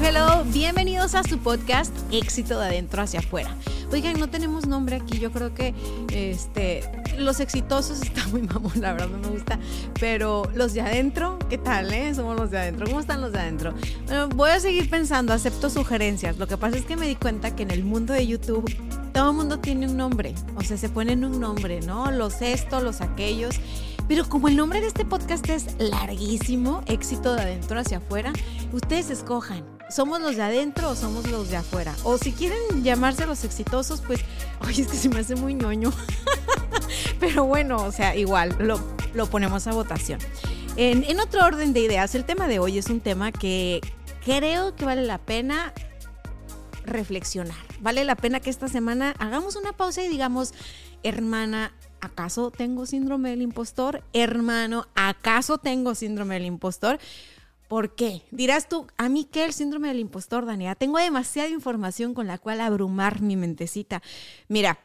Hello, bienvenidos a su podcast Éxito de adentro hacia afuera. Oigan, no tenemos nombre aquí, yo creo que este, los exitosos están muy mamón, la verdad no me gusta, pero los de adentro, ¿qué tal, eh? Somos los de adentro, ¿cómo están los de adentro? Bueno, voy a seguir pensando, acepto sugerencias, lo que pasa es que me di cuenta que en el mundo de YouTube todo el mundo tiene un nombre, o sea, se ponen un nombre, ¿no? Los esto, los aquellos. Pero como el nombre de este podcast es larguísimo, éxito de adentro hacia afuera, ustedes escojan. ¿Somos los de adentro o somos los de afuera? O si quieren llamarse los exitosos, pues, oye, es que se me hace muy ñoño. Pero bueno, o sea, igual lo, lo ponemos a votación. En, en otro orden de ideas, el tema de hoy es un tema que creo que vale la pena reflexionar. Vale la pena que esta semana hagamos una pausa y digamos, hermana, ¿acaso tengo síndrome del impostor? Hermano, ¿acaso tengo síndrome del impostor? ¿Por qué? Dirás tú, ¿a mí qué el síndrome del impostor, Daniela? Tengo demasiada información con la cual abrumar mi mentecita. Mira,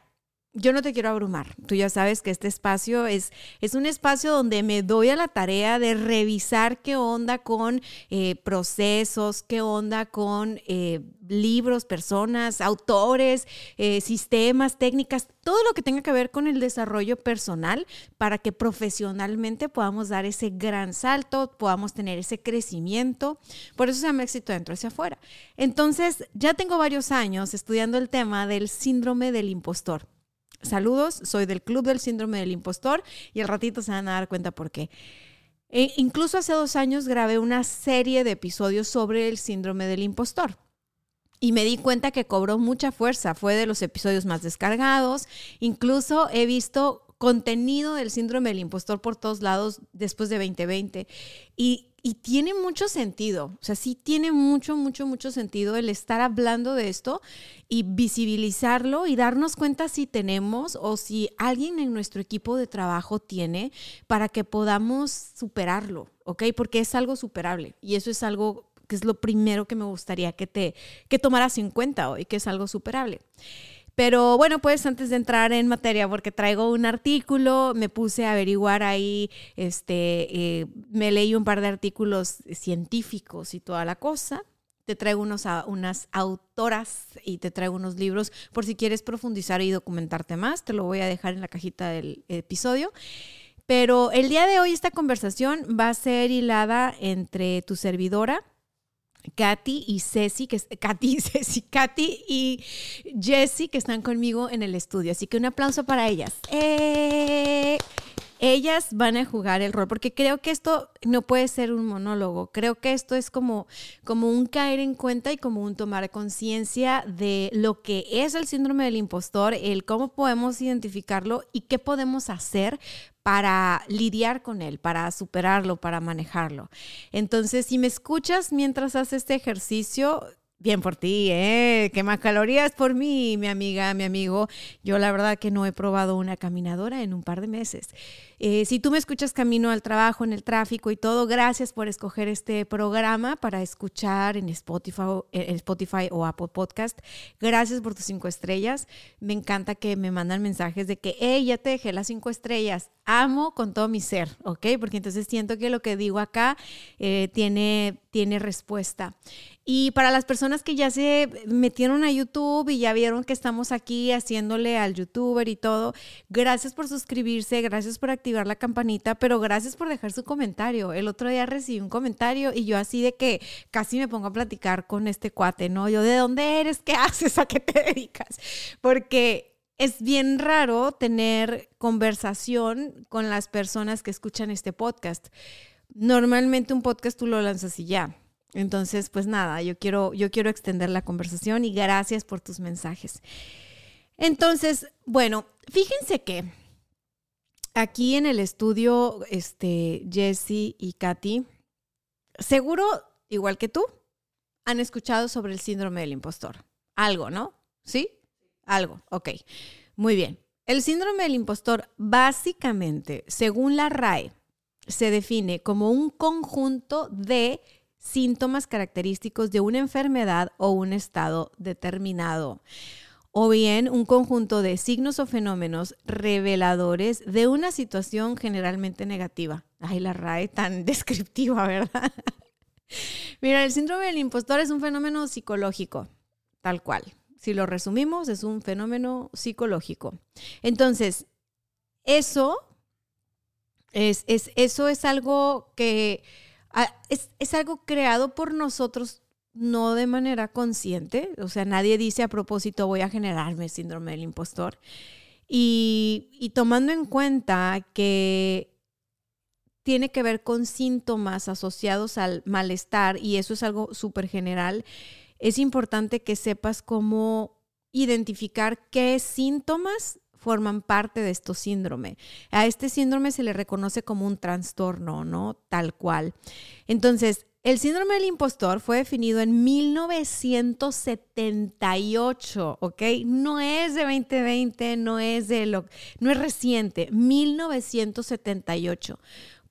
yo no te quiero abrumar. Tú ya sabes que este espacio es, es un espacio donde me doy a la tarea de revisar qué onda con eh, procesos, qué onda con eh, libros, personas, autores, eh, sistemas, técnicas, todo lo que tenga que ver con el desarrollo personal para que profesionalmente podamos dar ese gran salto, podamos tener ese crecimiento. Por eso se llama éxito dentro hacia afuera. Entonces, ya tengo varios años estudiando el tema del síndrome del impostor. Saludos, soy del Club del Síndrome del Impostor y al ratito se van a dar cuenta por qué. E incluso hace dos años grabé una serie de episodios sobre el síndrome del impostor. Y me di cuenta que cobró mucha fuerza, fue de los episodios más descargados. Incluso he visto contenido del síndrome del impostor por todos lados después de 2020. Y y tiene mucho sentido, o sea, sí tiene mucho, mucho, mucho sentido el estar hablando de esto y visibilizarlo y darnos cuenta si tenemos o si alguien en nuestro equipo de trabajo tiene para que podamos superarlo, ¿ok? Porque es algo superable y eso es algo que es lo primero que me gustaría que te que tomaras en cuenta hoy, que es algo superable. Pero bueno, pues antes de entrar en materia, porque traigo un artículo, me puse a averiguar ahí, este, eh, me leí un par de artículos científicos y toda la cosa. Te traigo unos, unas autoras y te traigo unos libros por si quieres profundizar y documentarte más. Te lo voy a dejar en la cajita del episodio. Pero el día de hoy esta conversación va a ser hilada entre tu servidora, Katy y Ceci, que Katy y Ceci, Katy y Jessie, que están conmigo en el estudio. Así que un aplauso para ellas. ¡Eh! ellas van a jugar el rol, porque creo que esto no puede ser un monólogo, creo que esto es como, como un caer en cuenta y como un tomar conciencia de lo que es el síndrome del impostor, el cómo podemos identificarlo y qué podemos hacer para lidiar con él, para superarlo, para manejarlo. Entonces, si me escuchas mientras haces este ejercicio, Bien por ti, ¿eh? Quema calorías por mí, mi amiga, mi amigo. Yo la verdad que no he probado una caminadora en un par de meses. Eh, si tú me escuchas camino al trabajo, en el tráfico y todo, gracias por escoger este programa para escuchar en Spotify, en Spotify o Apple Podcast. Gracias por tus cinco estrellas. Me encanta que me mandan mensajes de que, hey, ya te dejé las cinco estrellas. Amo con todo mi ser, ¿ok? Porque entonces siento que lo que digo acá eh, tiene, tiene respuesta. Y para las personas que ya se metieron a YouTube y ya vieron que estamos aquí haciéndole al youtuber y todo, gracias por suscribirse, gracias por activar la campanita, pero gracias por dejar su comentario. El otro día recibí un comentario y yo así de que casi me pongo a platicar con este cuate, ¿no? Yo, ¿de dónde eres? ¿Qué haces? ¿A qué te dedicas? Porque es bien raro tener conversación con las personas que escuchan este podcast normalmente un podcast tú lo lanzas y ya. Entonces, pues nada, yo quiero, yo quiero extender la conversación y gracias por tus mensajes. Entonces, bueno, fíjense que aquí en el estudio, este, Jesse y Katy, seguro, igual que tú, han escuchado sobre el síndrome del impostor. Algo, ¿no? ¿Sí? Algo, ok. Muy bien. El síndrome del impostor básicamente, según la RAE, se define como un conjunto de síntomas característicos de una enfermedad o un estado determinado o bien un conjunto de signos o fenómenos reveladores de una situación generalmente negativa. Ay, la RAE tan descriptiva, ¿verdad? Mira, el síndrome del impostor es un fenómeno psicológico, tal cual. Si lo resumimos, es un fenómeno psicológico. Entonces, eso es, eso es algo que ah, es, es algo creado por nosotros no de manera consciente, o sea, nadie dice a propósito voy a generarme síndrome del impostor. Y, tomando en cuenta que tiene que ver con síntomas asociados al malestar y eso es algo súper general, es importante que sepas cómo identificar qué síntomas forman parte de estos síndrome. A este síndrome se le reconoce como un trastorno, ¿no? Tal cual. Entonces, el síndrome del impostor fue definido en 1978, ¿ok? No es de 2020, no es de lo, no es reciente, 1978,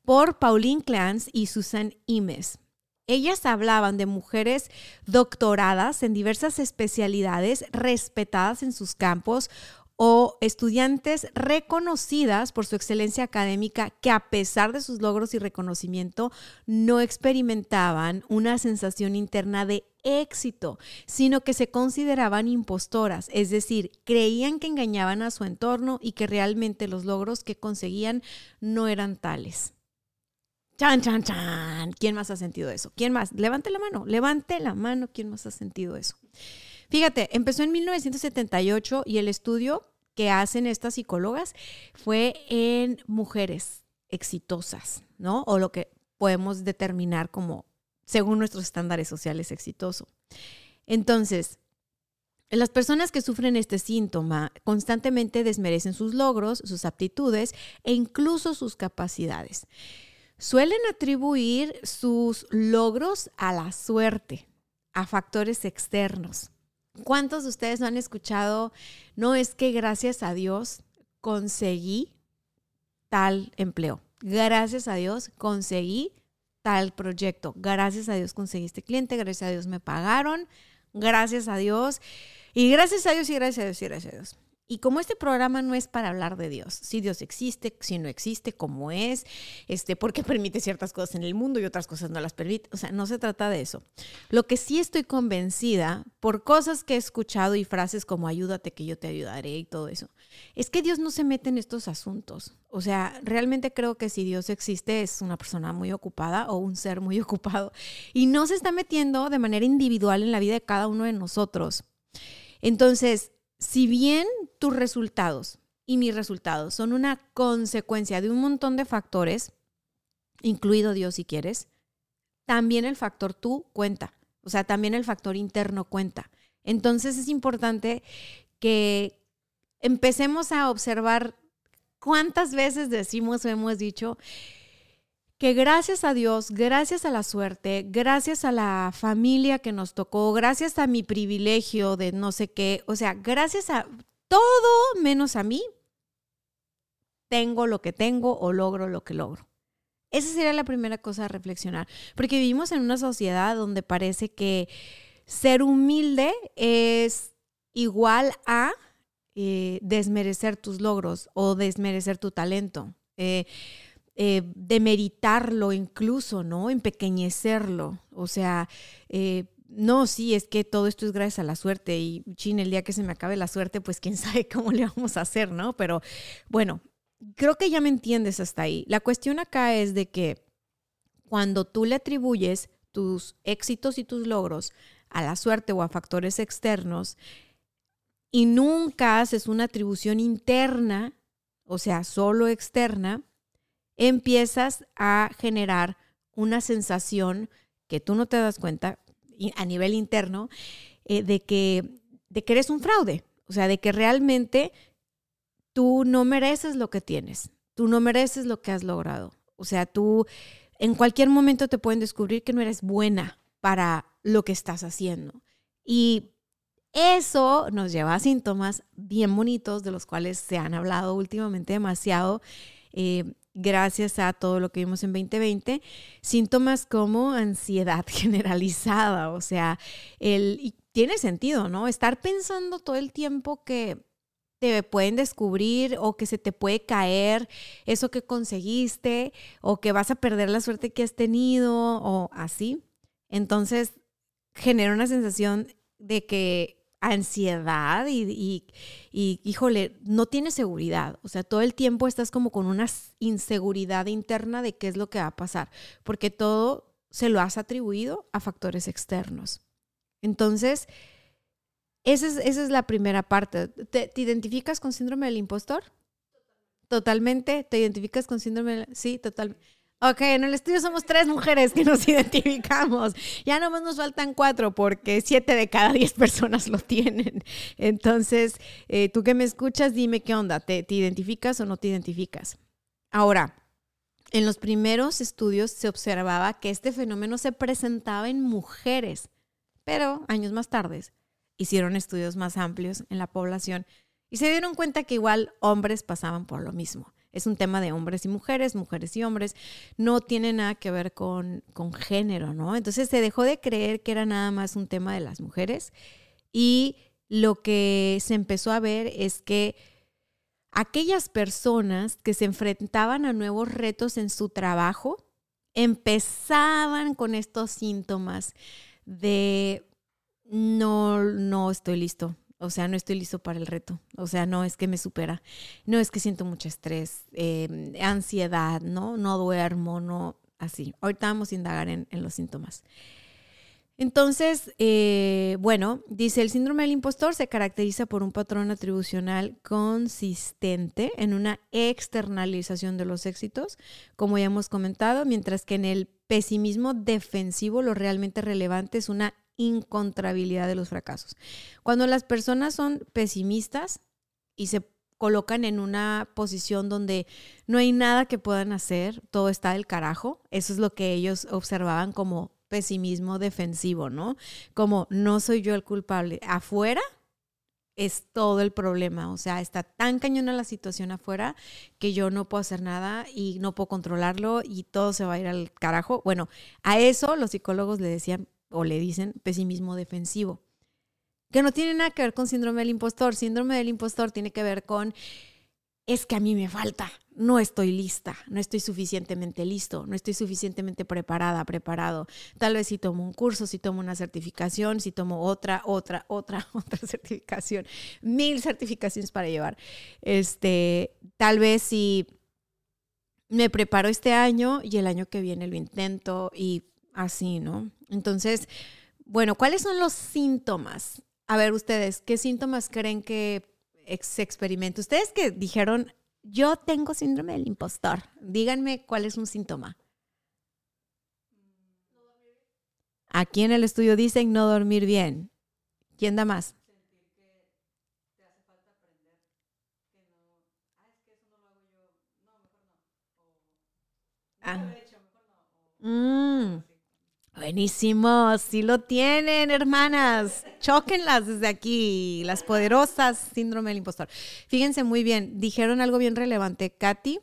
por Pauline Clance y Susan Imes. Ellas hablaban de mujeres doctoradas en diversas especialidades, respetadas en sus campos, o estudiantes reconocidas por su excelencia académica que a pesar de sus logros y reconocimiento no experimentaban una sensación interna de éxito, sino que se consideraban impostoras, es decir, creían que engañaban a su entorno y que realmente los logros que conseguían no eran tales. Chan, chan, chan. ¿Quién más ha sentido eso? ¿Quién más? Levante la mano, levante la mano. ¿Quién más ha sentido eso? Fíjate, empezó en 1978 y el estudio que hacen estas psicólogas fue en mujeres exitosas, ¿no? O lo que podemos determinar como, según nuestros estándares sociales, exitoso. Entonces, las personas que sufren este síntoma constantemente desmerecen sus logros, sus aptitudes e incluso sus capacidades. Suelen atribuir sus logros a la suerte, a factores externos. ¿Cuántos de ustedes no han escuchado? No es que gracias a Dios conseguí tal empleo. Gracias a Dios conseguí tal proyecto. Gracias a Dios conseguí este cliente. Gracias a Dios me pagaron. Gracias a Dios. Y gracias a Dios y gracias a Dios y gracias a Dios. Y como este programa no es para hablar de Dios, si Dios existe, si no existe, cómo es, este, por qué permite ciertas cosas en el mundo y otras cosas no las permite, o sea, no se trata de eso. Lo que sí estoy convencida por cosas que he escuchado y frases como ayúdate que yo te ayudaré y todo eso, es que Dios no se mete en estos asuntos. O sea, realmente creo que si Dios existe es una persona muy ocupada o un ser muy ocupado y no se está metiendo de manera individual en la vida de cada uno de nosotros. Entonces, si bien tus resultados y mis resultados son una consecuencia de un montón de factores, incluido Dios si quieres, también el factor tú cuenta, o sea, también el factor interno cuenta. Entonces es importante que empecemos a observar cuántas veces decimos o hemos dicho, que gracias a Dios, gracias a la suerte, gracias a la familia que nos tocó, gracias a mi privilegio de no sé qué, o sea, gracias a todo menos a mí, tengo lo que tengo o logro lo que logro. Esa sería la primera cosa a reflexionar, porque vivimos en una sociedad donde parece que ser humilde es igual a eh, desmerecer tus logros o desmerecer tu talento. Eh, eh, demeritarlo incluso, ¿no? Empequeñecerlo. O sea, eh, no, sí, es que todo esto es gracias a la suerte y chin, el día que se me acabe la suerte, pues quién sabe cómo le vamos a hacer, ¿no? Pero bueno, creo que ya me entiendes hasta ahí. La cuestión acá es de que cuando tú le atribuyes tus éxitos y tus logros a la suerte o a factores externos y nunca haces una atribución interna, o sea, solo externa, empiezas a generar una sensación que tú no te das cuenta a nivel interno eh, de, que, de que eres un fraude, o sea, de que realmente tú no mereces lo que tienes, tú no mereces lo que has logrado. O sea, tú en cualquier momento te pueden descubrir que no eres buena para lo que estás haciendo. Y eso nos lleva a síntomas bien bonitos de los cuales se han hablado últimamente demasiado. Eh, gracias a todo lo que vimos en 2020, síntomas como ansiedad generalizada, o sea, el, y tiene sentido, ¿no? Estar pensando todo el tiempo que te pueden descubrir o que se te puede caer eso que conseguiste o que vas a perder la suerte que has tenido o así. Entonces genera una sensación de que ansiedad y, y, híjole, no tienes seguridad. O sea, todo el tiempo estás como con una inseguridad interna de qué es lo que va a pasar, porque todo se lo has atribuido a factores externos. Entonces, esa es, la primera parte. ¿Te, identificas con síndrome del impostor? Totalmente. ¿Te identificas con síndrome del... Sí, totalmente. Ok, en el estudio somos tres mujeres que nos identificamos. Ya nomás nos faltan cuatro porque siete de cada diez personas lo tienen. Entonces, eh, tú que me escuchas, dime qué onda. ¿Te, identificas o no te identificas? Ahora, en los primeros estudios se observaba que este fenómeno se presentaba en mujeres, pero años más tarde hicieron estudios más amplios en la población y se dieron cuenta que igual hombres pasaban por lo mismo. Es un tema de hombres y mujeres, mujeres y hombres, no tiene nada que ver con, con género, ¿no? Entonces se dejó de creer que era nada más un tema de las mujeres y lo que se empezó a ver es que aquellas personas que se enfrentaban a nuevos retos en su trabajo empezaban con estos síntomas de no, no estoy listo. O sea, no estoy listo para el reto. O sea, no es que me supera. No es que siento mucho estrés, em, ansiedad, ¿no? No duermo, no así. Ahorita vamos a indagar en, los síntomas. Entonces, eh, bueno, dice, el síndrome del impostor se caracteriza por un patrón atribucional consistente en una externalización de los éxitos, como ya hemos comentado, mientras que en el pesimismo defensivo lo realmente relevante es una incontrabilidad de los fracasos. Cuando las personas son pesimistas y se colocan en una posición donde no hay nada que puedan hacer, todo está del carajo, eso es lo que ellos observaban como pesimismo defensivo, ¿no? Como no soy yo el culpable. Afuera es todo el problema, o sea, está tan cañona la situación afuera que yo no puedo hacer nada y no puedo controlarlo y todo se va a ir al carajo. Bueno, a eso los psicólogos le decían o le dicen pesimismo defensivo, que no tiene nada que ver con síndrome del impostor. Síndrome del impostor tiene que ver con, es que a mí me falta, no estoy lista, no estoy suficientemente listo, no estoy suficientemente preparada, preparado. Tal vez si tomo un curso, si tomo una certificación, si tomo otra, otra, otra, otra certificación, mil certificaciones para llevar. Este, tal vez si me preparo este año y el año que viene lo intento y así, ¿no? Entonces, bueno, ¿cuáles son los síntomas? A ver, ustedes, ¿qué síntomas creen que se experimenta? Ustedes que dijeron, yo tengo síndrome del impostor, díganme cuál es un síntoma. Aquí en el estudio dicen no dormir bien. ¿Quién da más? Ah. Mm. Buenísimo, sí lo tienen, hermanas. Chóquenlas desde aquí, las poderosas síndrome del impostor. Fíjense muy bien, dijeron algo bien relevante. Katy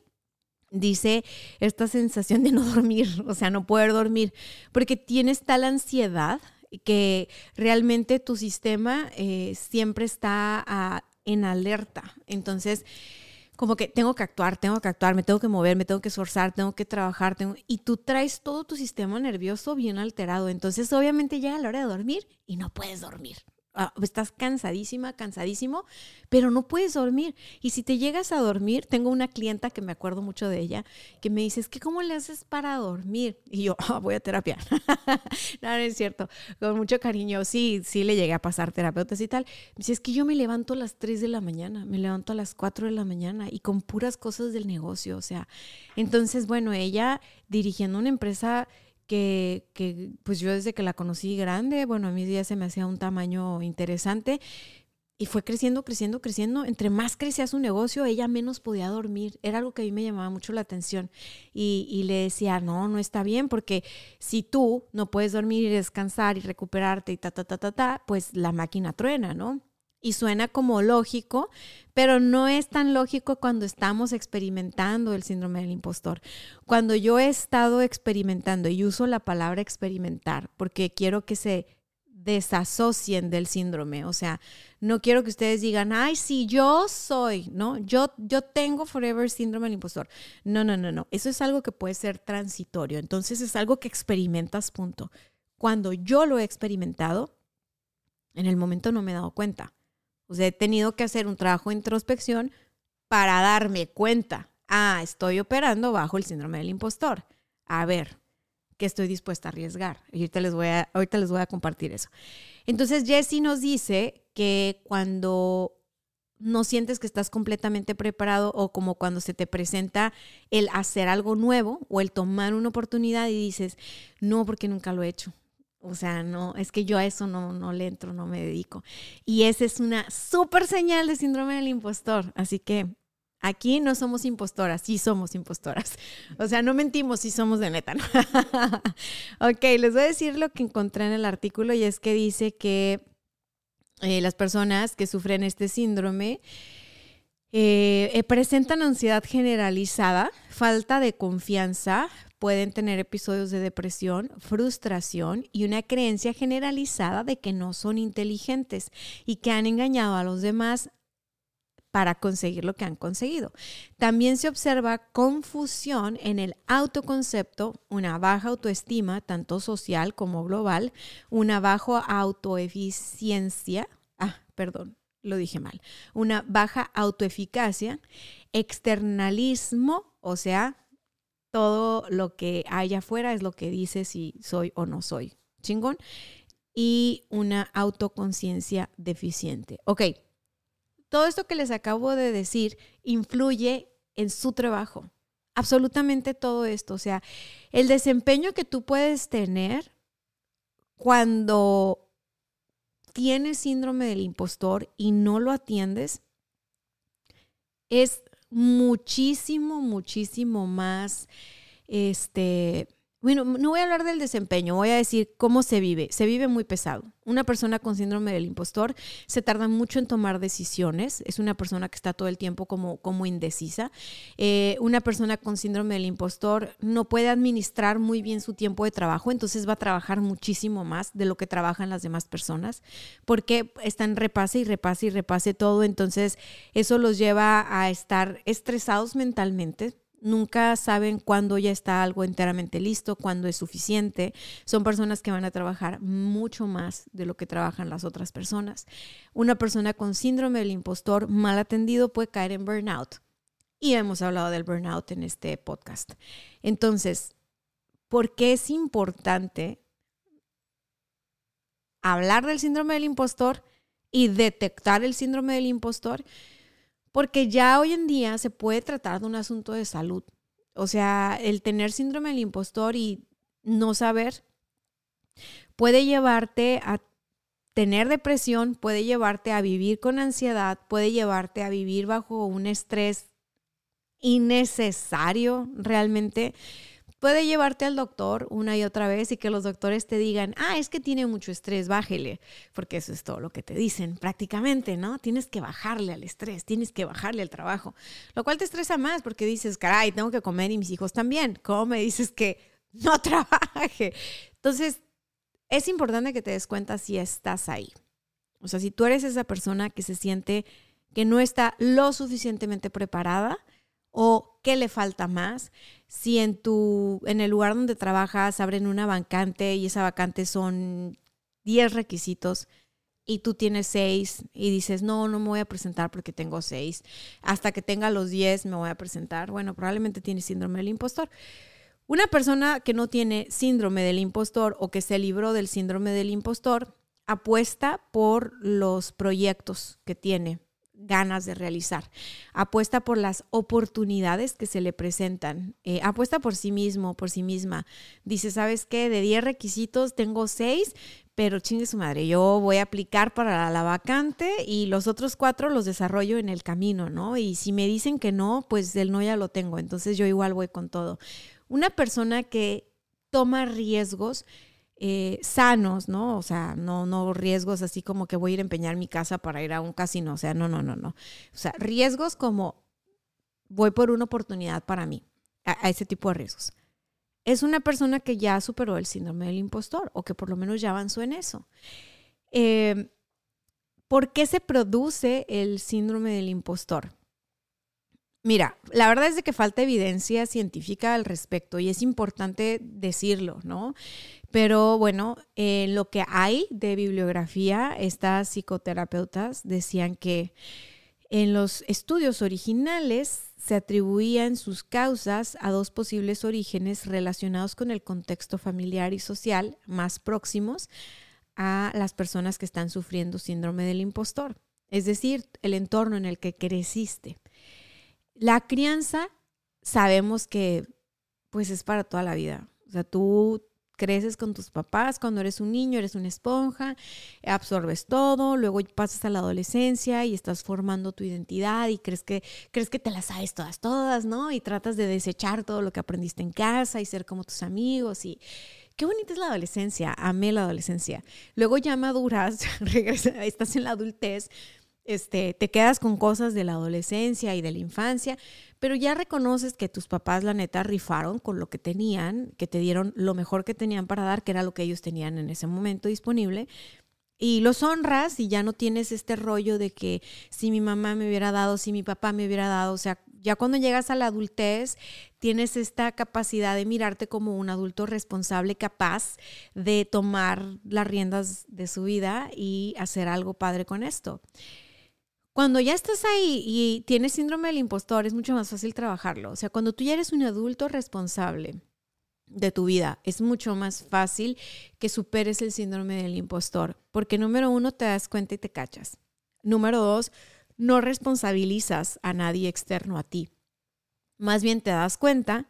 dice esta sensación de no dormir, o sea, no poder dormir, porque tienes tal ansiedad que realmente tu sistema eh, siempre está ah, en alerta. Entonces, como que tengo que actuar, tengo que actuar, me tengo que mover, me tengo que esforzar, tengo que trabajar, tengo... y tú traes todo tu sistema nervioso bien alterado. Entonces, obviamente llega la hora de dormir y no puedes dormir. Ah, estás cansadísima, cansadísimo, pero no puedes dormir. Y si te llegas a dormir, tengo una clienta que me acuerdo mucho de ella, que me dice, es que ¿cómo le haces para dormir? Y yo, ah, voy a terapia. no, no es cierto, con mucho cariño, sí, sí le llegué a pasar terapeutas y tal. Me dice, es que yo me levanto a las 3 de la mañana, me levanto a las 4 de la mañana y con puras cosas del negocio, o sea, entonces, bueno, ella dirigiendo una empresa que, pues yo desde que la conocí grande, bueno, a mí ya se me hacía un tamaño interesante y fue creciendo, creciendo, creciendo. Entre más crecía su negocio, ella menos podía dormir. Era algo que a mí me llamaba mucho la atención. Y, y, le decía, no, no está bien, porque si tú no puedes dormir y descansar y recuperarte y ta, ta, ta, ta, ta, pues la máquina truena, ¿no? Y suena como lógico, pero no es tan lógico cuando estamos experimentando el síndrome del impostor. Cuando yo he estado experimentando, y uso la palabra experimentar, porque quiero que se desasocien del síndrome, o sea, no quiero que ustedes digan, ay, sí, yo soy, ¿no? Yo, yo tengo forever síndrome del impostor. No, no, no, no, eso es algo que puede ser transitorio, entonces es algo que experimentas, punto. Cuando yo lo he experimentado, en el momento no me he dado cuenta o sea, he tenido que hacer un trabajo de introspección para darme cuenta, ah, estoy operando bajo el síndrome del impostor. A ver, ¿qué estoy dispuesta a arriesgar? Y ahorita les voy a, ahorita les voy a compartir eso. Entonces, Jessie nos dice que cuando no sientes que estás completamente preparado o como cuando se te presenta el hacer algo nuevo o el tomar una oportunidad y dices, no, porque nunca lo he hecho. O sea, no, es que yo a eso no, no le entro, no me dedico. Y esa es una súper señal de síndrome del impostor. Así que aquí no somos impostoras, sí somos impostoras. O sea, no mentimos, sí somos de neta. ¿no? ok, les voy a decir lo que encontré en el artículo y es que dice que eh, las personas que sufren este síndrome eh, eh, presentan ansiedad generalizada, falta de confianza, pueden tener episodios de depresión, frustración y una creencia generalizada de que no son inteligentes y que han engañado a los demás para conseguir lo que han conseguido. También se observa confusión en el autoconcepto, una baja autoestima, tanto social como global, una baja autoeficiencia, ah, perdón, lo dije mal, una baja autoeficacia, externalismo, o sea, todo lo que hay afuera es lo que dice si soy o no soy. Chingón. Y una autoconciencia deficiente. Ok, todo esto que les acabo de decir influye en su trabajo. Absolutamente todo esto. O sea, el desempeño que tú puedes tener cuando tienes síndrome del impostor y no lo atiendes es muchísimo, muchísimo más, este, bueno, no voy a hablar del desempeño, voy a decir cómo se vive. Se vive muy pesado. Una persona con síndrome del impostor se tarda mucho en tomar decisiones. Es una persona que está todo el tiempo como, como indecisa. Eh, una persona con síndrome del impostor no puede administrar muy bien su tiempo de trabajo, entonces va a trabajar muchísimo más de lo que trabajan las demás personas, porque están repase y repase y repase todo. Entonces eso los lleva a estar estresados mentalmente nunca saben cuándo ya está algo enteramente listo, cuándo es suficiente. Son personas que van a trabajar mucho más de lo que trabajan las otras personas. Una persona con síndrome del impostor mal atendido puede caer en burnout. Y hemos hablado del burnout en este podcast. Entonces, ¿por qué es importante hablar del síndrome del impostor y detectar el síndrome del impostor? Porque ya hoy en día se puede tratar de un asunto de salud. O sea, el tener síndrome del impostor y no saber puede llevarte a tener depresión, puede llevarte a vivir con ansiedad, puede llevarte a vivir bajo un estrés innecesario realmente puede llevarte al doctor una y otra vez y que los doctores te digan, ah, es que tiene mucho estrés, bájele, porque eso es todo lo que te dicen prácticamente, ¿no? Tienes que bajarle al estrés, tienes que bajarle al trabajo, lo cual te estresa más porque dices, caray, tengo que comer y mis hijos también, ¿cómo me dices que no trabaje? Entonces, es importante que te des cuenta si estás ahí. O sea, si tú eres esa persona que se siente que no está lo suficientemente preparada, o qué le falta más. Si en tu en el lugar donde trabajas abren una vacante y esa vacante son 10 requisitos, y tú tienes seis y dices, no, no me voy a presentar porque tengo seis. Hasta que tenga los diez me voy a presentar. Bueno, probablemente tienes síndrome del impostor. Una persona que no tiene síndrome del impostor o que se libró del síndrome del impostor apuesta por los proyectos que tiene ganas de realizar. Apuesta por las oportunidades que se le presentan. Eh, apuesta por sí mismo, por sí misma. Dice, ¿sabes qué? De 10 requisitos tengo 6, pero chingue su madre, yo voy a aplicar para la vacante y los otros cuatro los desarrollo en el camino, ¿no? Y si me dicen que no, pues el no ya lo tengo, entonces yo igual voy con todo. Una persona que toma riesgos eh, sanos, ¿no? O sea, no, no riesgos así como que voy a ir a empeñar mi casa para ir a un casino, o sea, no, no, no, no. O sea, riesgos como voy por una oportunidad para mí, a ese tipo de riesgos es una persona que ya superó el síndrome del impostor o que por lo menos ya avanzó en eso. Em, ¿Por qué se produce el síndrome del impostor? Mira, la verdad es de que falta evidencia científica al respecto y es importante decirlo, ¿no? Pero bueno, en lo que hay de bibliografía, estas psicoterapeutas decían que en los estudios originales se atribuían sus causas a dos posibles orígenes relacionados con el contexto familiar y social más próximos a las personas que están sufriendo síndrome del impostor, es decir, el entorno en el que creciste. La crianza sabemos que pues es para toda la vida. O sea, tú creces con tus papás, cuando eres un niño eres una esponja, absorbes todo, luego pasas a la adolescencia y estás formando tu identidad y crees que, crees que te las sabes todas, todas, ¿no? Y tratas de desechar todo lo que aprendiste en casa y ser como tus amigos y... Qué bonita es la adolescencia, amé la adolescencia. Luego ya maduras, regresas, estás en la adultez, este, te quedas con cosas de la adolescencia y de la infancia, pero ya reconoces que tus papás, la neta, rifaron con lo que tenían, que te dieron lo mejor que tenían para dar, que era lo que ellos tenían en ese momento disponible. Y los honras y ya no tienes este rollo de que si mi mamá me hubiera dado, si mi papá me hubiera dado, o sea, ya cuando llegas a la adultez, tienes esta capacidad de mirarte como un adulto responsable, capaz de tomar las riendas de su vida y hacer algo padre con esto. Cuando ya estás ahí y tienes síndrome del impostor, es mucho más fácil trabajarlo. O sea, cuando tú ya eres un adulto responsable de tu vida, es mucho más fácil que superes el síndrome del impostor. Porque número uno, te das cuenta y te cachas. Número dos, no responsabilizas a nadie externo a ti. Más bien te das cuenta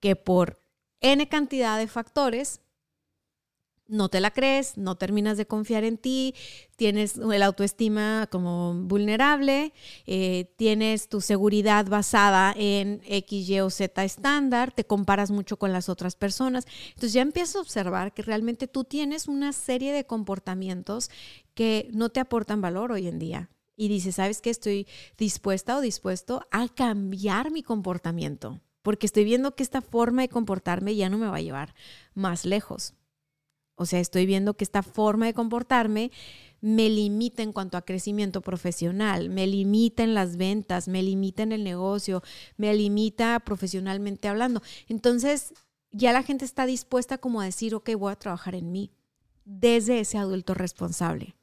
que por N cantidad de factores no te la crees, no terminas de confiar en ti, tienes el autoestima como vulnerable, eh, tienes tu seguridad basada en X, Y o Z estándar, te comparas mucho con las otras personas. Entonces ya empiezas a observar que realmente tú tienes una serie de comportamientos que no te aportan valor hoy en día. Y dices, ¿sabes qué? Estoy dispuesta o dispuesto a cambiar mi comportamiento, porque estoy viendo que esta forma de comportarme ya no me va a llevar más lejos. O sea, estoy viendo que esta forma de comportarme me limita en cuanto a crecimiento profesional, me limita en las ventas, me limita en el negocio, me limita profesionalmente hablando. Entonces, ya la gente está dispuesta como a decir, ok, voy a trabajar en mí desde ese adulto responsable.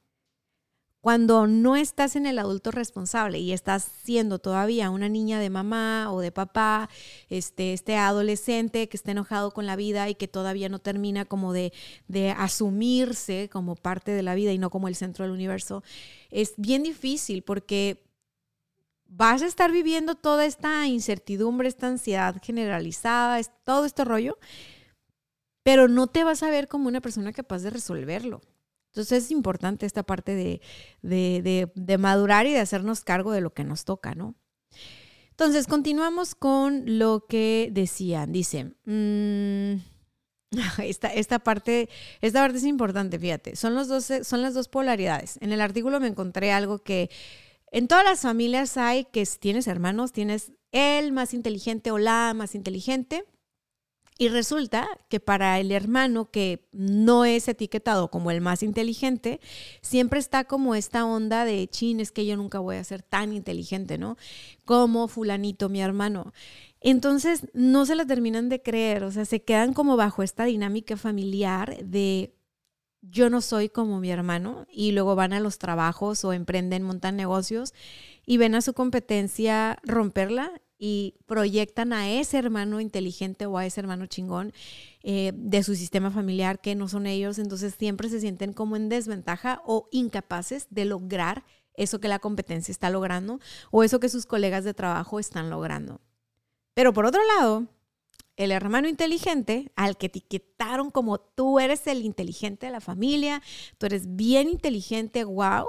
Cuando no estás en el adulto responsable y estás siendo todavía una niña de mamá o de papá, este, este adolescente que está enojado con la vida y que todavía no termina como de, de asumirse como parte de la vida y no como el centro del universo, es bien difícil porque vas a estar viviendo toda esta incertidumbre, esta ansiedad generalizada, todo este rollo, pero no te vas a ver como una persona capaz de resolverlo. Entonces es importante esta parte de, madurar y de hacernos cargo de lo que nos toca, ¿no? Entonces, continuamos con lo que decían. Dice, mm, esta, parte, esta parte es importante, fíjate. Son, los dos, son las dos polaridades. En el artículo me encontré algo que en todas las familias hay que si tienes hermanos, tienes el más inteligente o la más inteligente y resulta que para el hermano que no es etiquetado como el más inteligente, siempre está como esta onda de chin, es que yo nunca voy a ser tan inteligente, ¿no? Como fulanito, mi hermano. Entonces no se la terminan de creer, o sea, se quedan como bajo esta dinámica familiar de yo no soy como mi hermano y luego van a los trabajos o emprenden, montan negocios y ven a su competencia romperla y proyectan a ese hermano inteligente o a ese hermano chingón eh, de su sistema familiar que no son ellos, entonces siempre se sienten como en desventaja o incapaces de lograr eso que la competencia está logrando o eso que sus colegas de trabajo están logrando. Pero por otro lado, el hermano inteligente, al que etiquetaron como tú eres el inteligente de la familia, tú eres bien inteligente, wow,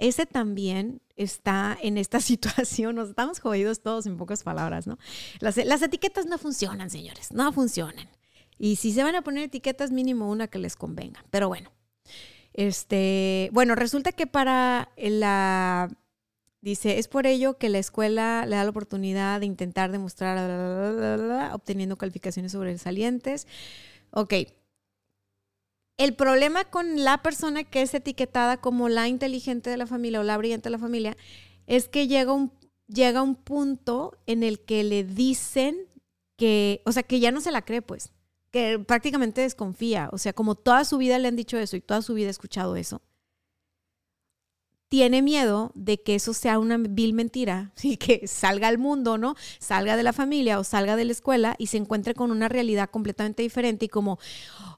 ese también está en esta situación, nos estamos jodidos todos en pocas palabras, ¿no? Las, etiquetas no funcionan, señores, no funcionan. Y si se van a poner etiquetas, mínimo una que les convenga. Pero bueno, este, bueno, resulta que para la Dice, es por ello que la escuela le da la oportunidad de intentar demostrar, obteniendo calificaciones sobresalientes. Ok. El problema con la persona que es etiquetada como la inteligente de la familia o la brillante de la familia es que llega un, un punto en el que le dicen que, o sea, que ya no se la cree, pues, que prácticamente desconfía. O sea, como toda su vida le han dicho eso y toda su vida ha escuchado eso tiene miedo de que eso sea una vil mentira y que salga al mundo, ¿no? Salga de la familia o salga de la escuela y se encuentre con una realidad completamente diferente y como,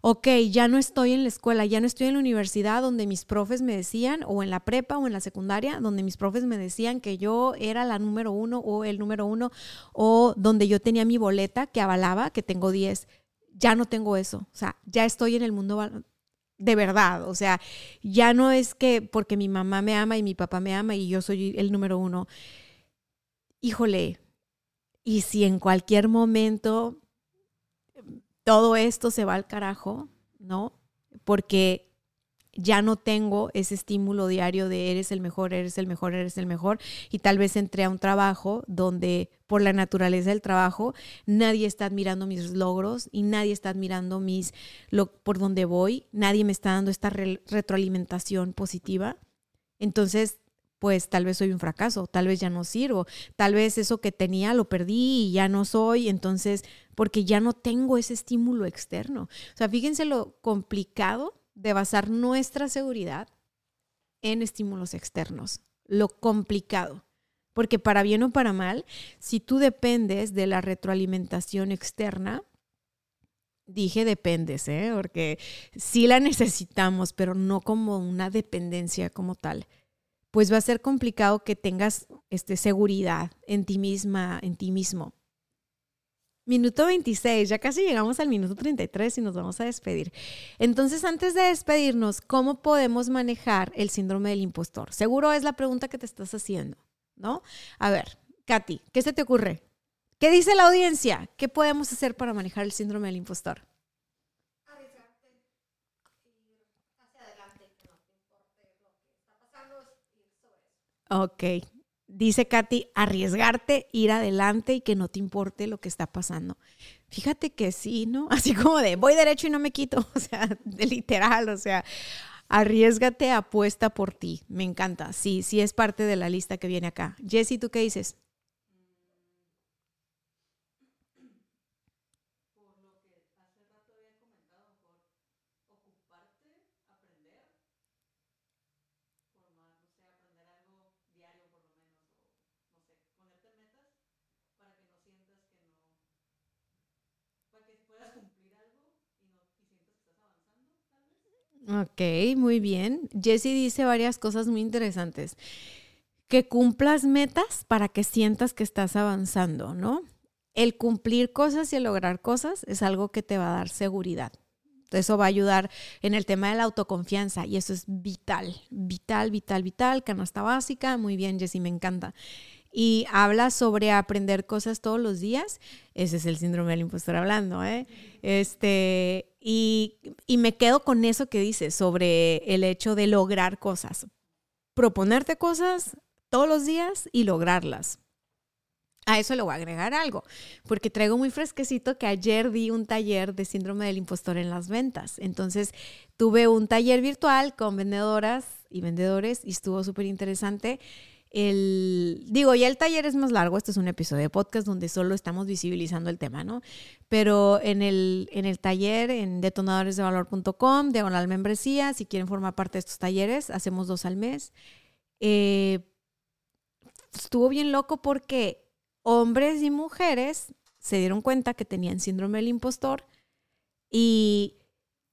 ok, ya no estoy en la escuela, ya no estoy en la universidad donde mis profes me decían, o en la prepa o en la secundaria, donde mis profes me decían que yo era la número uno o el número uno, o donde yo tenía mi boleta que avalaba que tengo 10 ya no tengo eso. O sea, ya estoy en el mundo de verdad. O sea, ya no es que porque mi mamá me ama y mi papá me ama y yo soy el número uno. Híjole, y si en cualquier momento todo esto se va al carajo, ¿no? Porque ya no tengo ese estímulo diario de eres el mejor, eres el mejor, eres el mejor. Y tal vez entré a un trabajo donde por la naturaleza del trabajo nadie está admirando mis logros y nadie está admirando mis, lo, por dónde voy, nadie me está dando esta retroalimentación positiva. Entonces, pues tal vez soy un fracaso, tal vez ya no sirvo, tal vez eso que tenía lo perdí y ya no soy, entonces, porque ya no tengo ese estímulo externo. O sea, fíjense lo complicado de basar nuestra seguridad en estímulos externos. Lo complicado. Porque para bien o para mal, si tú dependes de la retroalimentación externa, dije dependes, ¿eh? porque sí la necesitamos, pero no como una dependencia como tal, pues va a ser complicado que tengas este, seguridad en ti misma, en ti mismo. Minuto 26, ya casi llegamos al minuto 33 y nos vamos a despedir. Entonces, antes de despedirnos, ¿cómo podemos manejar el síndrome del impostor? Seguro es la pregunta que te estás haciendo, ¿no? A ver, Katy, ¿qué se te ocurre? ¿Qué dice la audiencia? ¿Qué podemos hacer para manejar el síndrome del impostor? Ok, dice Katy, arriesgarte, ir adelante y que no te importe lo que está pasando. Fíjate que sí, ¿no? Así como de voy derecho y no me quito, o sea, literal, o sea, arriesgate, apuesta por ti. Me encanta. Sí, sí es parte de la lista que viene acá. Jessy, ¿tú qué dices? Ok, muy bien. Jessie dice varias cosas muy interesantes. Que cumplas metas para que sientas que estás avanzando, ¿no? El cumplir cosas y el lograr cosas es algo que te va a dar seguridad. Eso va a ayudar en el tema de la autoconfianza y eso es vital, vital, vital, vital, canasta básica. Muy bien, Jessie, me encanta y habla sobre aprender cosas todos los días, ese es el síndrome del impostor hablando, ¿eh? Este, y, y me quedo con eso que dices sobre el hecho de lograr cosas. Proponerte cosas todos los días y lograrlas. A eso le voy a agregar algo, porque traigo muy fresquecito que ayer di un taller de síndrome del impostor en las ventas. Entonces, tuve un taller virtual con vendedoras y vendedores y estuvo súper interesante el, digo, ya el taller es más largo, este es un episodio de podcast donde solo estamos visibilizando el tema, ¿no? Pero en el, en el taller, en detonadoresdevalor.com, diagonal membresía, si quieren formar parte de estos talleres, hacemos dos al mes. Eh, estuvo bien loco porque hombres y mujeres se dieron cuenta que tenían síndrome del impostor y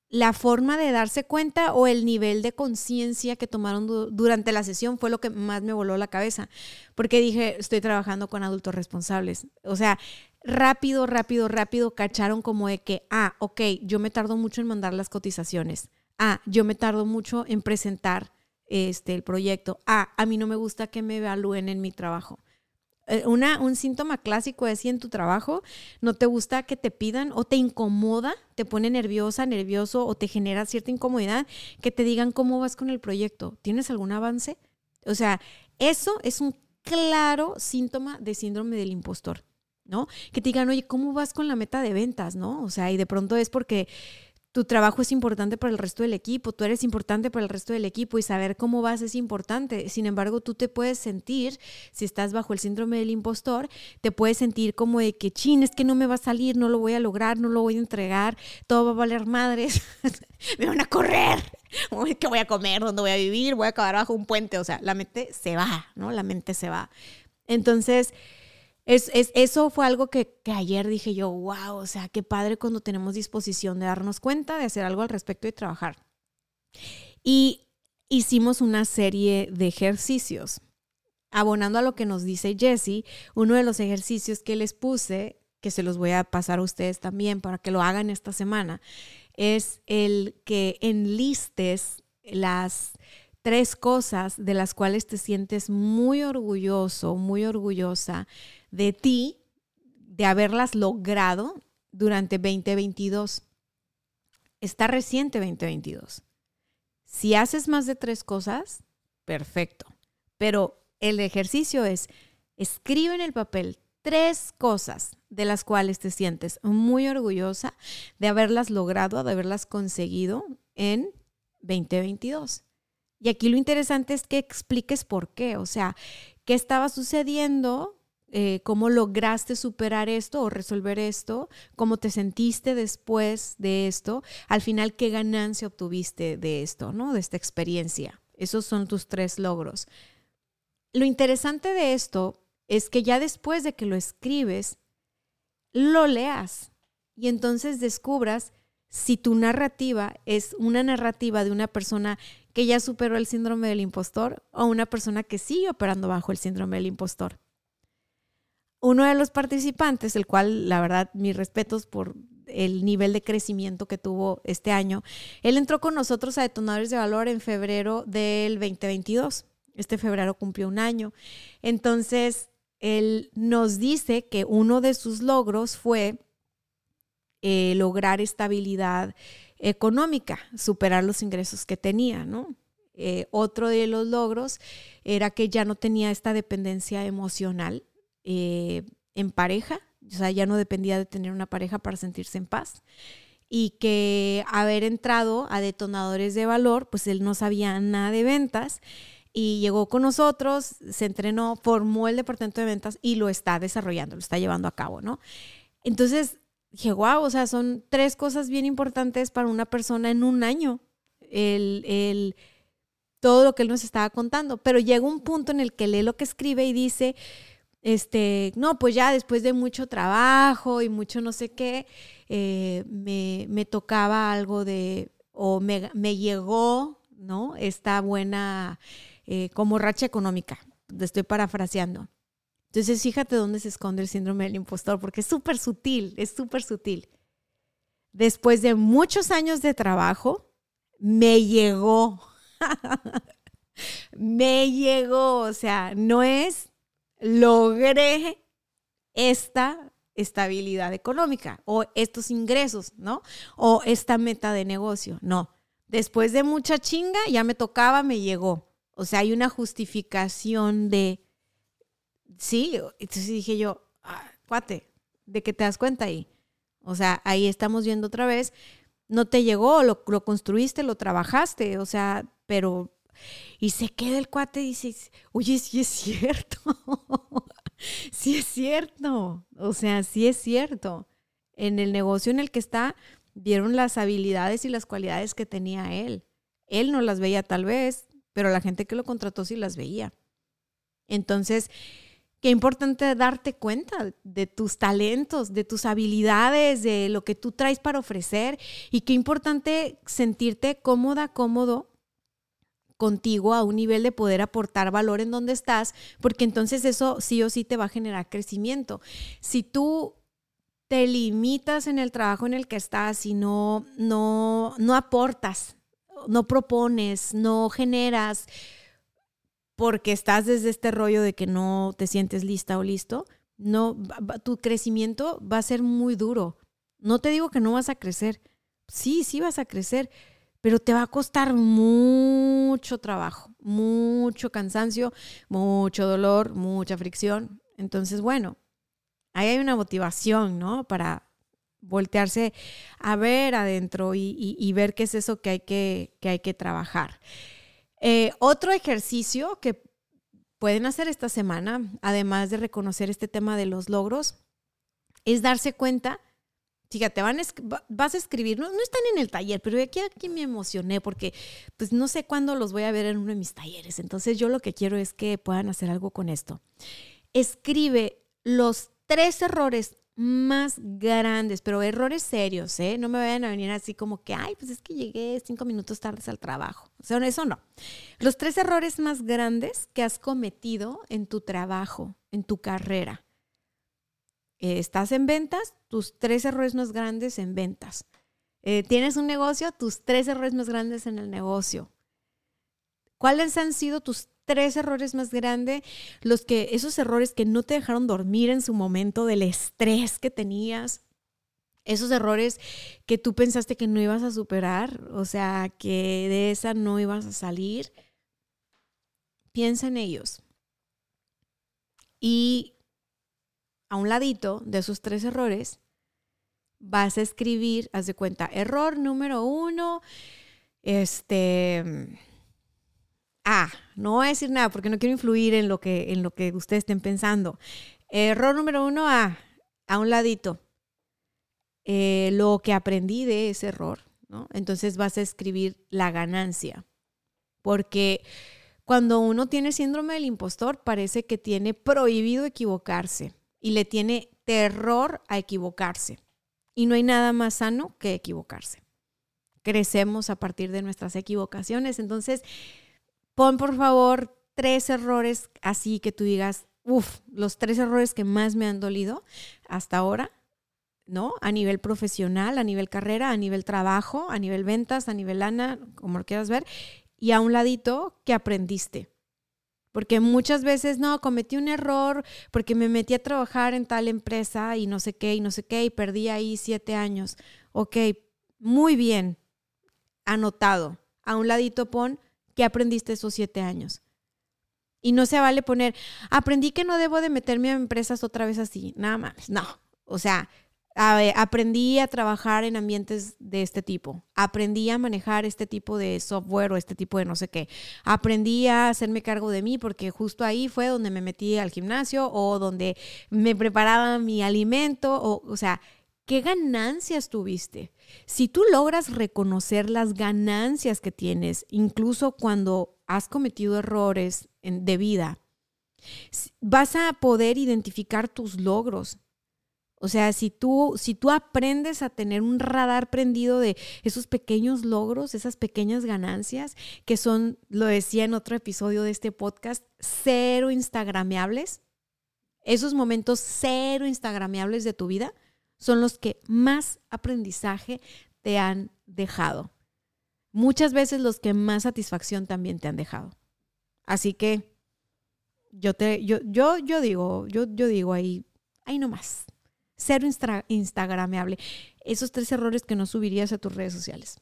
la forma de darse cuenta o el nivel de conciencia que tomaron durante la sesión fue lo que más me voló la cabeza, porque dije, estoy trabajando con adultos responsables. O sea, rápido, rápido, rápido cacharon como de que, ah, ok, yo me tardo mucho en mandar las cotizaciones. Ah, yo me tardo mucho en presentar este, el proyecto. Ah, a mí no me gusta que me evalúen en mi trabajo. Eh, una, un síntoma clásico es si en tu trabajo no te gusta que te pidan o te incomoda, te pone nerviosa, nervioso o te genera cierta incomodidad, que te digan cómo vas con el proyecto. ¿Tienes algún avance? O sea, eso es un claro síntoma de síndrome del impostor, ¿no? Que te digan, oye, ¿cómo vas con la meta de ventas, no? O sea, y de pronto es porque tu trabajo es importante para el resto del equipo, tú eres importante para el resto del equipo y saber cómo vas es importante. Sin embargo, tú te puedes sentir, si estás bajo el síndrome del impostor, te puedes sentir como de que, chin, es que no me va a salir, no lo voy a lograr, no lo voy a entregar, todo va a valer madres, me van a correr, ¿qué voy a comer? ¿Dónde voy a vivir? Voy a acabar bajo un puente. O sea, la mente se va, ¿no? La mente se va. Entonces, es, eso fue algo que, ayer dije yo, wow, o sea, qué padre cuando tenemos disposición de darnos cuenta, de hacer algo al respecto y trabajar. Y hicimos una serie de ejercicios. Abonando a lo que nos dice Jesse, uno de los ejercicios que les puse, que se los voy a pasar a ustedes también para que lo hagan esta semana, es el que enlistes las tres cosas de las cuales te sientes muy orgulloso, muy orgullosa de ti, de haberlas logrado durante 2022. Está reciente 2022. Si haces más de tres cosas, perfecto. Pero el ejercicio es, escribe en el papel tres cosas de las cuales te sientes muy orgullosa de haberlas logrado, de haberlas conseguido en 2022. Y aquí lo interesante es que expliques por qué, o sea, qué estaba sucediendo eh, cómo lograste superar esto o resolver esto, cómo te sentiste después de esto, al final qué ganancia obtuviste de esto, ¿no? De esta experiencia. Esos son tus tres logros. Lo interesante de esto es que ya después de que lo escribes, lo leas y entonces descubras si tu narrativa es una narrativa de una persona que ya superó el síndrome del impostor o una persona que sigue operando bajo el síndrome del impostor uno de los participantes, el cual la verdad mis respetos por el nivel de crecimiento que tuvo este año, él entró con nosotros a Detonadores de Valor en febrero del 2022. Este febrero cumplió un año. Entonces, él nos dice que uno de sus logros fue eh, lograr estabilidad económica, superar los ingresos que tenía, ¿no? Eh, otro de los logros era que ya no tenía esta dependencia emocional eh, en pareja, o sea, ya no dependía de tener una pareja para sentirse en paz y que haber entrado a detonadores de valor, pues él no sabía nada de ventas y llegó con nosotros, se entrenó, formó el departamento de ventas y lo está desarrollando, lo está llevando a cabo, ¿no? Entonces dije, wow, o sea, son tres cosas bien importantes para una persona en un año, el, el, todo lo que él nos estaba contando, pero llega un punto en el que lee lo que escribe y dice, este, no, pues ya después de mucho trabajo y mucho no sé qué, eh, me, tocaba algo de, o me, llegó, ¿no? Esta buena, eh, como racha económica, estoy parafraseando. Entonces, fíjate dónde se esconde el síndrome del impostor, porque es súper sutil, es súper sutil. Después de muchos años de trabajo, me llegó. me llegó, o sea, no es logré esta estabilidad económica o estos ingresos, ¿no? O esta meta de negocio. No, después de mucha chinga ya me tocaba, me llegó. O sea, hay una justificación de, sí, entonces dije yo, ah, cuate, ¿de qué te das cuenta ahí? O sea, ahí estamos viendo otra vez, no te llegó, lo, lo construiste, lo trabajaste, o sea, pero Y se queda el cuate y dice, oye, sí es cierto. sí es cierto. O sea, sí es cierto. En el negocio en el que está, vieron las habilidades y las cualidades que tenía él. Él no las veía tal vez, pero la gente que lo contrató sí las veía. Entonces, qué importante darte cuenta de tus talentos, de tus habilidades, de lo que tú traes para ofrecer y qué importante sentirte cómoda, cómodo contigo a un nivel de poder aportar valor en donde estás, porque entonces eso sí o sí te va a generar crecimiento. Si tú te limitas en el trabajo en el que estás y no, no, no aportas, no propones, no generas, porque estás desde este rollo de que no te sientes lista o listo, no, tu crecimiento va a ser muy duro. No te digo que no vas a crecer. Sí, sí vas a crecer, pero te va a costar mucho trabajo, mucho cansancio, mucho dolor, mucha fricción. Entonces, bueno, ahí hay una motivación, ¿no? Para voltearse a ver adentro y, ver qué es eso que hay que, que, hay que trabajar. Eh, otro ejercicio que pueden hacer esta semana, además de reconocer este tema de los logros, es darse cuenta Fíjate, vas a escribir, no, están en el taller, pero aquí, aquí me emocioné porque pues no sé cuándo los voy a ver en uno de mis talleres. Entonces yo lo que quiero es que puedan hacer algo con esto. Escribe los tres errores más grandes, pero errores serios, ¿eh? No me vayan a venir así como que, ay, pues es que llegué cinco minutos tardes al trabajo. O sea, eso no. Los tres errores más grandes que has cometido en tu trabajo, en tu carrera. Eh, estás en ventas, tus tres errores más grandes en ventas. Eh, tienes un negocio, tus tres errores más grandes en el negocio. ¿Cuáles han sido tus tres errores más grandes? Los que, esos errores que no te dejaron dormir en su momento del estrés que tenías. Esos errores que tú pensaste que no ibas a superar, o sea, que de esa no ibas a salir. Piensa en ellos. Y a un ladito de esos tres errores, vas a escribir, haz de cuenta, error número uno, este, ah, no voy a decir nada porque no quiero influir en lo que, en lo que ustedes estén pensando. Error número uno, ah, a un ladito, eh, lo que aprendí de ese error, ¿no? Entonces vas a escribir la ganancia, porque cuando uno tiene síndrome del impostor parece que tiene prohibido equivocarse y le tiene terror a equivocarse. Y no hay nada más sano que equivocarse. Crecemos a partir de nuestras equivocaciones. Entonces, pon por favor tres errores así que tú digas, uff, los tres errores que más me han dolido hasta ahora, ¿no? A nivel profesional, a nivel carrera, a nivel trabajo, a nivel ventas, a nivel lana, como lo quieras ver. Y a un ladito, ¿qué aprendiste? Porque muchas veces, no, cometí un error porque me metí a trabajar en tal empresa y no sé qué, y no sé qué, y perdí ahí siete años. Ok, muy bien, anotado. A un ladito pon, ¿qué aprendiste esos siete años? Y no se vale poner, aprendí que no debo de meterme a empresas otra vez así, nada más. No, o sea, aprendí a trabajar en ambientes de este tipo, aprendí a manejar este tipo de software o este tipo de no sé qué, aprendí a hacerme cargo de mí porque justo ahí fue donde me metí al gimnasio o donde me preparaba mi alimento, o, o sea, ¿qué ganancias tuviste? Si tú logras reconocer las ganancias que tienes, incluso cuando has cometido errores de vida, vas a poder identificar tus logros o sea, si tú, si tú aprendes a tener un radar prendido de esos pequeños logros, esas pequeñas ganancias, que son, lo decía en otro episodio de este podcast, cero instagrameables, esos momentos cero instagrameables de tu vida son los que más aprendizaje te han dejado. Muchas veces los que más satisfacción también te han dejado. Así que yo te, yo, yo, yo digo, yo, yo digo ahí, ahí nomás cero instagrameable. Esos tres errores que no subirías a tus redes sociales.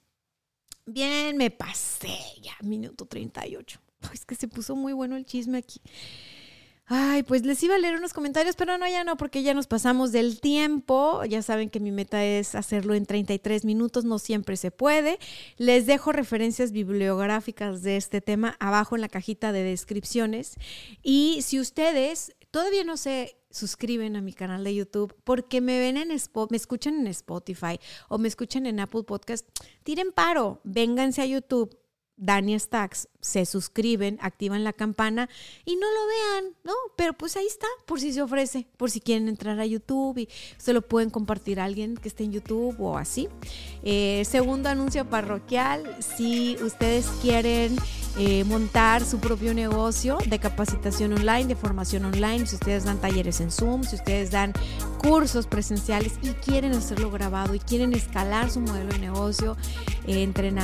Bien, me pasé ya, minuto 38. Es que se puso muy bueno el chisme aquí. Ay, pues les iba a leer unos comentarios, pero no, ya no, porque ya nos pasamos del tiempo. Ya saben que mi meta es hacerlo en 33 minutos, no siempre se puede. Les dejo referencias bibliográficas de este tema abajo en la cajita de descripciones. Y si ustedes todavía no se suscriben a mi canal de YouTube porque me ven en me escuchan en Spotify o me escuchan en Apple Podcast, tiren paro, vénganse a YouTube Dani Stacks, se suscriben, activan la campana y no lo vean, ¿no? Pero pues ahí está, por si se ofrece, por si quieren entrar a YouTube y se lo pueden compartir a alguien que esté en YouTube o así. Eh, segundo anuncio parroquial, si ustedes quieren eh, montar su propio negocio de capacitación online, de formación online, si ustedes dan talleres en Zoom, si ustedes dan cursos presenciales y quieren hacerlo grabado y quieren escalar su modelo de negocio, eh, entren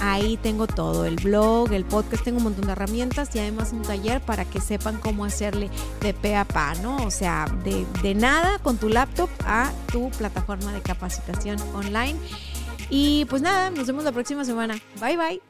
ahí tengo todo, el blog, el podcast, tengo un montón de herramientas y además un taller para que sepan cómo hacerle de pe a pa, ¿no? O sea, de, de nada con tu laptop a tu plataforma de capacitación online. Y pues nada, nos vemos la próxima semana. Bye bye.